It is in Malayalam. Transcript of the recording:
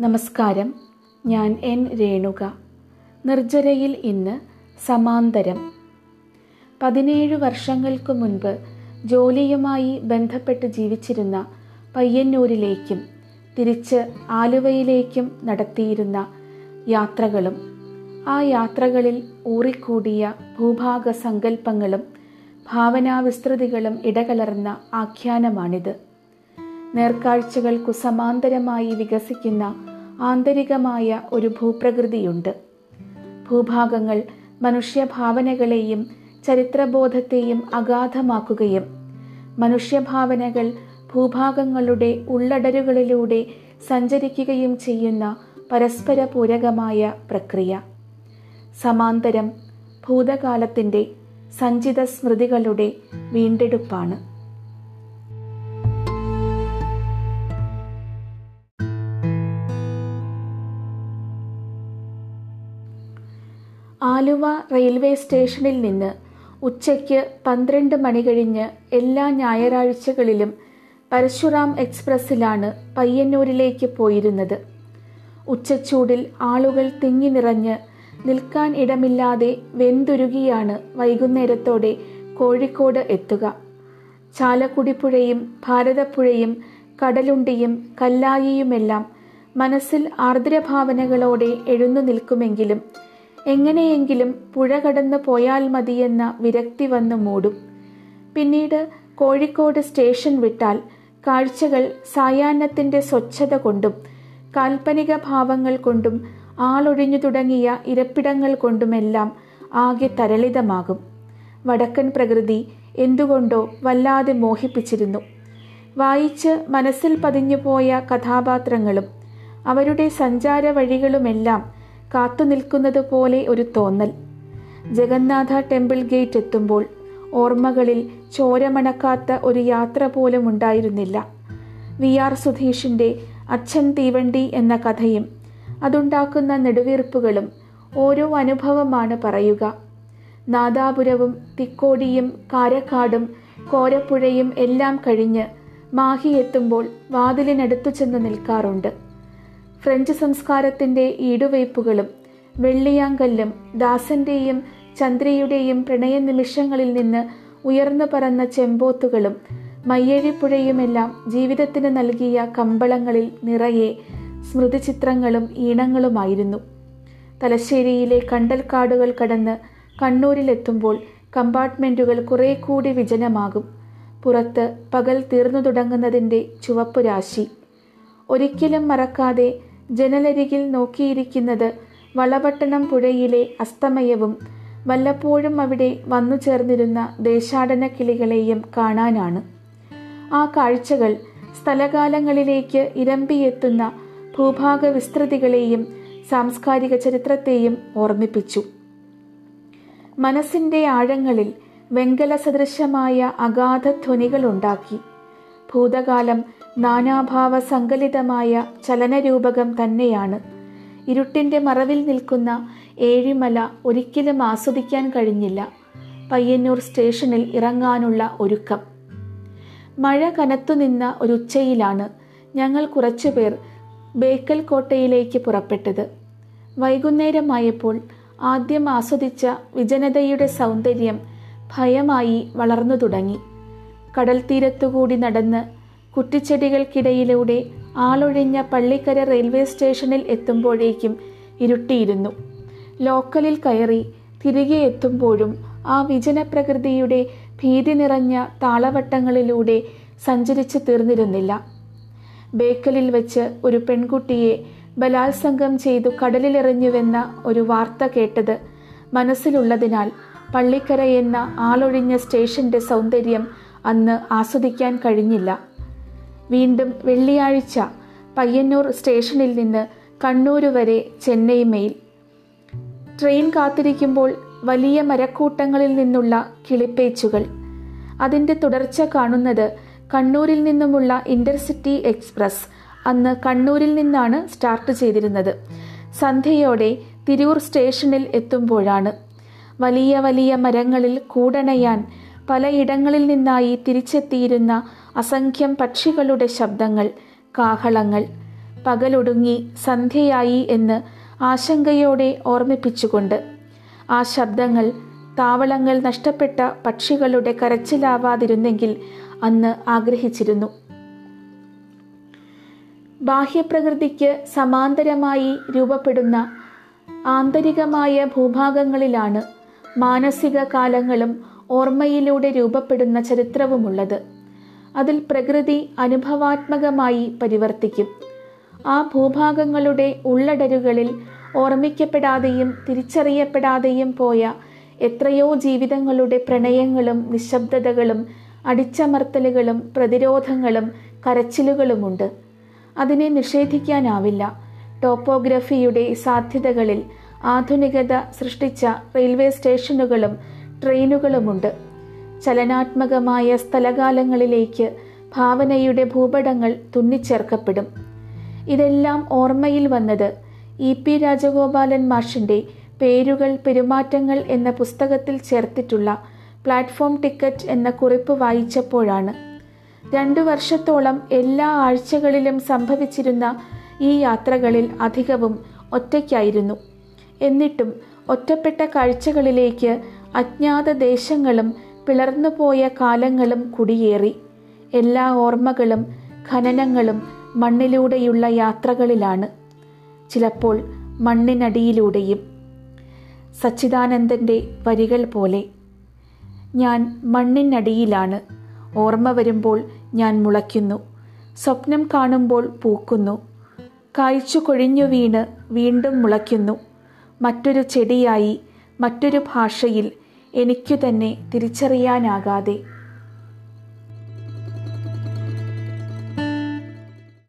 നമസ്കാരം. ഞാൻ എൻ രേണുക. നിർജരയിൽ ഇന്ന് സമാന്തരം. പതിനേഴ് വർഷങ്ങൾക്ക് മുൻപ് ജോലിയുമായി ബന്ധപ്പെട്ട് ജീവിച്ചിരുന്ന പയ്യന്നൂരിലേക്കും തിരിച്ച് ആലുവയിലേക്കും നടത്തിയിരുന്ന യാത്രകളും ആ യാത്രകളിൽ ഊറിക്കൂടിയ ഭൂഭാഗ സങ്കല്പങ്ങളും ഭാവനാവിസ്തൃതികളും ഇടകലർന്ന ആഖ്യാനമാണിത്. നേർക്കാഴ്ചകൾക്കു സമാന്തരമായി വികസിക്കുന്ന ആന്തരികമായ ഒരു ഭൂപ്രകൃതിയുണ്ട്. ഭൂഭാഗങ്ങൾ മനുഷ്യഭാവനകളെയും ചരിത്രബോധത്തെയും അഗാധമാക്കുകയും മനുഷ്യഭാവനകൾ ഭൂഭാഗങ്ങളുടെ ഉള്ളടരുകളിലൂടെ സഞ്ചരിക്കുകയും ചെയ്യുന്ന പരസ്പര പൂരകമായ പ്രക്രിയ. സമാന്തരം ഭൂതകാലത്തിന്റെ സഞ്ചിത സ്മൃതികളുടെ വീണ്ടെടുപ്പാണ്. ആലുവ റെയിൽവേ സ്റ്റേഷനിൽ നിന്ന് ഉച്ചയ്ക്ക് പന്ത്രണ്ട് മണി കഴിഞ്ഞ് എല്ലാ ഞായറാഴ്ചകളിലും പരശുറാം എക്സ്പ്രസ്സിലാണ് പയ്യന്നൂരിലേക്ക് പോയിരുന്നത്. ഉച്ചച്ചൂടിൽ ആളുകൾ തിങ്ങി നിറഞ്ഞ് നിൽക്കാൻ ഇടമില്ലാതെ വെന്തുരുകിയാണ് വൈകുന്നേരത്തോടെ കോഴിക്കോട് എത്തുക. ചാലക്കുടിപ്പുഴയും ഭാരതപ്പുഴയും കടലുണ്ടിയും കല്ലായിയുമെല്ലാം മനസ്സിൽ ആർദ്രഭാവനകളോടെ എഴുന്നു നിൽക്കുമെങ്കിലും എങ്ങനെയെങ്കിലും പുഴ കടന്നു പോയാൽ മതിയെന്ന വിരക്തി വന്നു മൂടും. പിന്നീട് കോഴിക്കോട് സ്റ്റേഷൻ വിട്ടാൽ കാഴ്ചകൾ സായാഹ്നത്തിന്റെ സ്വച്ഛത കൊണ്ടും കാൽപ്പനിക ഭാവങ്ങൾ കൊണ്ടും ആളൊഴിഞ്ഞു തുടങ്ങിയ ഇരപ്പിടങ്ങൾ കൊണ്ടുമെല്ലാം ആകെ തരളിതമാകും. വടക്കൻ പ്രകൃതി എന്തുകൊണ്ടോ വല്ലാതെ മോഹിപ്പിച്ചിരുന്നു. വായിച്ച് മനസ്സിൽ പതിഞ്ഞുപോയ കഥാപാത്രങ്ങളും അവരുടെ സഞ്ചാര വഴികളുമെല്ലാം കാത്തുനിൽക്കുന്നത് പോലെ ഒരു തോന്നൽ. ജഗന്നാഥ ടെമ്പിൾ ഗേറ്റ് എത്തുമ്പോൾ ഓർമ്മകളിൽ ചോരമണക്കാത്ത ഒരു യാത്ര പോലും ഉണ്ടായിരുന്നില്ല. വി ആർ സുധീഷിന്റെ അച്ഛൻ തീവണ്ടി എന്ന കഥയും അതുണ്ടാക്കുന്ന നെടുവീർപ്പുകളും ഓരോ അനുഭവമാണ് പറയുക. നാദാപുരവും തിക്കോടിയും കാരക്കാടും കോരപ്പുഴയും എല്ലാം കഴിഞ്ഞ് മാഹി എത്തുമ്പോൾ വാതിലിനടുത്തു ചെന്ന് നിൽക്കാറുണ്ട്. ഫ്രഞ്ച് സംസ്കാരത്തിന്റെ ഈടുവയ്പ്പുകളും വെള്ളിയാങ്കല്ലും ദാസന്റെയും ചന്ദ്രയുടെയും പ്രണയ നിമിഷങ്ങളിൽ നിന്ന് ഉയർന്നു പറന്ന ചെമ്പോത്തുകളും മയ്യഴിപ്പുഴയുമെല്ലാം ജീവിതത്തിന് നൽകിയ കമ്പളങ്ങളിൽ നിറയെ സ്മൃതിചിത്രങ്ങളും ഈണങ്ങളുമായിരുന്നു. തലശ്ശേരിയിലെ കണ്ടൽക്കാടുകൾ കടന്ന് കണ്ണൂരിലെത്തുമ്പോൾ കമ്പാർട്ട്മെന്റുകൾ കുറെ കൂടി വിജനമാകും. പുറത്ത് പകൽ തീർന്നു തുടങ്ങുന്നതിന്റെ ചുവപ്പുരാശി. ഒരിക്കലും മറക്കാതെ ജനലരികിൽ നോക്കിയിരിക്കുന്നത് വളപട്ടണം പുഴയിലെ അസ്തമയവും വല്ലപ്പോഴും അവിടെ വന്നു ചേർന്നിരുന്ന ദേശാടന കിളികളെയും കാണാനാണ്. ആ കാഴ്ചകൾ സ്ഥലകാലങ്ങളിലേക്ക് ഇരമ്പിയെത്തുന്ന ഭൂഭാഗ വിസ്തൃതികളെയും സാംസ്കാരിക ചരിത്രത്തെയും ഓർമ്മിപ്പിച്ചു. മനസ്സിന്റെ ആഴങ്ങളിൽ വെങ്കല സദൃശമായ അഗാധ ധ്വനികളുണ്ടാക്കി ഭൂതകാലം നാനാഭാവ സങ്കലിതമായ ചലനരൂപകം തന്നെയാണ്. ഇരുട്ടിന്റെ മറവിൽ നിൽക്കുന്ന ഏഴിമല ഒരിക്കലും ആസ്വദിക്കാൻ കഴിഞ്ഞില്ല. പയ്യന്നൂർ സ്റ്റേഷനിൽ ഇറങ്ങാനുള്ള ഒരുക്കം. മഴ കനത്തുനിന്ന ഒരു ഉച്ചയിലാണ് ഞങ്ങൾ കുറച്ചുപേർ ബേക്കൽ കോട്ടയിലേക്ക് പുറപ്പെട്ടത്. വൈകുന്നേരമായപ്പോൾ ആദ്യം ആസ്വദിച്ച വിജനതയുടെ സൗന്ദര്യം ഭയമായി വളർന്നു തുടങ്ങി. കടൽ തീരത്തുകൂടി നടന്ന് കുറ്റിച്ചെടികൾക്കിടയിലൂടെ ആളൊഴിഞ്ഞ പള്ളിക്കര റെയിൽവേ സ്റ്റേഷനിൽ എത്തുമ്പോഴേക്കും ഇരുട്ടിയിരുന്നു. ലോക്കലിൽ കയറി തിരികെ എത്തുമ്പോഴും ആ വിജനപ്രകൃതിയുടെ ഭീതി നിറഞ്ഞ താളവട്ടങ്ങളിലൂടെ സഞ്ചരിച്ചു തീർന്നിരുന്നില്ല. ബേക്കലിൽ വെച്ച് ഒരു പെൺകുട്ടിയെ ബലാത്സംഗം ചെയ്തു കടലിലെറിഞ്ഞുവെന്ന ഒരു വാർത്ത കേട്ടത് മനസ്സിലുള്ളതിനാൽ പള്ളിക്കര എന്ന ആളൊഴിഞ്ഞ സ്റ്റേഷന്റെ സൗന്ദര്യം അന്ന് ആസ്വദിക്കാൻ കഴിഞ്ഞില്ല. വീണ്ടും വെള്ളിയാഴ്ച പയ്യന്നൂർ സ്റ്റേഷനിൽ നിന്ന് കണ്ണൂർ വരെ ചെന്നൈ മെയിൽ. ട്രെയിൻ കാത്തിരിക്കുമ്പോൾ വലിയ മരക്കൂട്ടങ്ങളിൽ നിന്നുള്ള കിളിപ്പേച്ചുകൾ. അതിന്റെ തുടർച്ച കാണുന്നത് കണ്ണൂരിൽ നിന്നുമുള്ള ഇന്റർസിറ്റി എക്സ്പ്രസ്. അന്ന് കണ്ണൂരിൽ നിന്നാണ് സ്റ്റാർട്ട് ചെയ്തിരുന്നത്. സന്ധ്യയോടെ തിരൂർ സ്റ്റേഷനിൽ എത്തുമ്പോഴാണ്. വലിയ വലിയ മരങ്ങളിൽ കൂടണയാൻ പലയിടങ്ങളിൽ നിന്നായി തിരിച്ചെത്തിയിരുന്ന അസംഖ്യം പക്ഷികളുടെ ശബ്ദങ്ങൾ കാഹളങ്ങൾ. പകലൊടുങ്ങി സന്ധ്യയായി എന്ന് ആശങ്കയോടെ ഓർമ്മിപ്പിച്ചുകൊണ്ട് ആ ശബ്ദങ്ങൾ താവളങ്ങൾ നഷ്ടപ്പെട്ട പക്ഷികളുടെ കരച്ചിലാവാതിരുന്നെങ്കിൽ അന്ന് ആഗ്രഹിച്ചിരുന്നു. ബാഹ്യപ്രകൃതിക്ക് സമാന്തരമായി രൂപപ്പെടുന്ന ആന്തരികമായ ഭൂഭാഗങ്ങളിലാണ് മാനസിക കാലങ്ങളും ഓർമ്മയിലൂടെ രൂപപ്പെടുന്ന ചരിത്രവുമുള്ളത്. അതിൽ പ്രകൃതി അനുഭവാത്മകമായി പരിവർത്തിക്കും. ആ ഭൂഭാഗങ്ങളുടെ ഉള്ളടരുകളിൽ ഓർമ്മിക്കപ്പെടാതെയും തിരിച്ചറിയപ്പെടാതെയും പോയ എത്രയോ ജീവിതങ്ങളുടെ പ്രണയങ്ങളും നിശബ്ദതകളും അടിച്ചമർത്തലുകളും പ്രതിരോധങ്ങളും കരച്ചിലുകളുമുണ്ട്. അതിനെ നിഷേധിക്കാനാവില്ല. ടോപ്പോഗ്രഫിയുടെ സാധ്യതകളിൽ ആധുനികത സൃഷ്ടിച്ച റെയിൽവേ സ്റ്റേഷനുകളും ട്രെയിനുകളുമുണ്ട്. ചലനാത്മകമായ സ്ഥലകാലങ്ങളിലേക്ക് ഭാവനയുടെ ഭൂപടങ്ങൾ തുന്നിച്ചേർക്കപ്പെടും. ഇതെല്ലാം ഓർമ്മയിൽ വന്നത് ഇ പി രാജഗോപാലൻ മാഷിന്റെ പേരുകൾ പെരുമാറ്റങ്ങൾ എന്ന പുസ്തകത്തിൽ ചേർത്തിട്ടുള്ള പ്ലാറ്റ്ഫോം ടിക്കറ്റ് എന്ന കുറിപ്പ് വായിച്ചപ്പോഴാണ്. രണ്ടു വർഷത്തോളം എല്ലാ ആഴ്ചകളിലും സംഭവിച്ചിരുന്ന ഈ യാത്രകളിൽ അധികവും ഒറ്റയ്ക്കായിരുന്നു. എന്നിട്ടും ഒറ്റപ്പെട്ട കാഴ്ചകളിലേക്ക് അജ്ഞാത ദേശങ്ങളും പിളർന്നുപോയ കാലങ്ങളും കുടിയേറി. എല്ലാ ഓർമ്മകളും ഖനനങ്ങളും മണ്ണിലൂടെയുള്ള യാത്രകളിലാണ്. ചിലപ്പോൾ മണ്ണിനടിയിലൂടെയും. സച്ചിദാനന്ദന്റെ വരികൾ പോലെ. ഞാൻ മണ്ണിനടിയിലാണ്. ഓർമ്മ വരുമ്പോൾ ഞാൻ മുളയ്ക്കുന്നു. സ്വപ്നം കാണുമ്പോൾ പൂക്കുന്നു. കായ്ച്ചു കൊഴിഞ്ഞു വീണ് വീണ്ടും മുളയ്ക്കുന്നു. മറ്റൊരു ചെടിയായി മറ്റൊരു ഭാഷയിൽ എനിക്കു തന്നെ തിരിച്ചറിയാനാകാതെ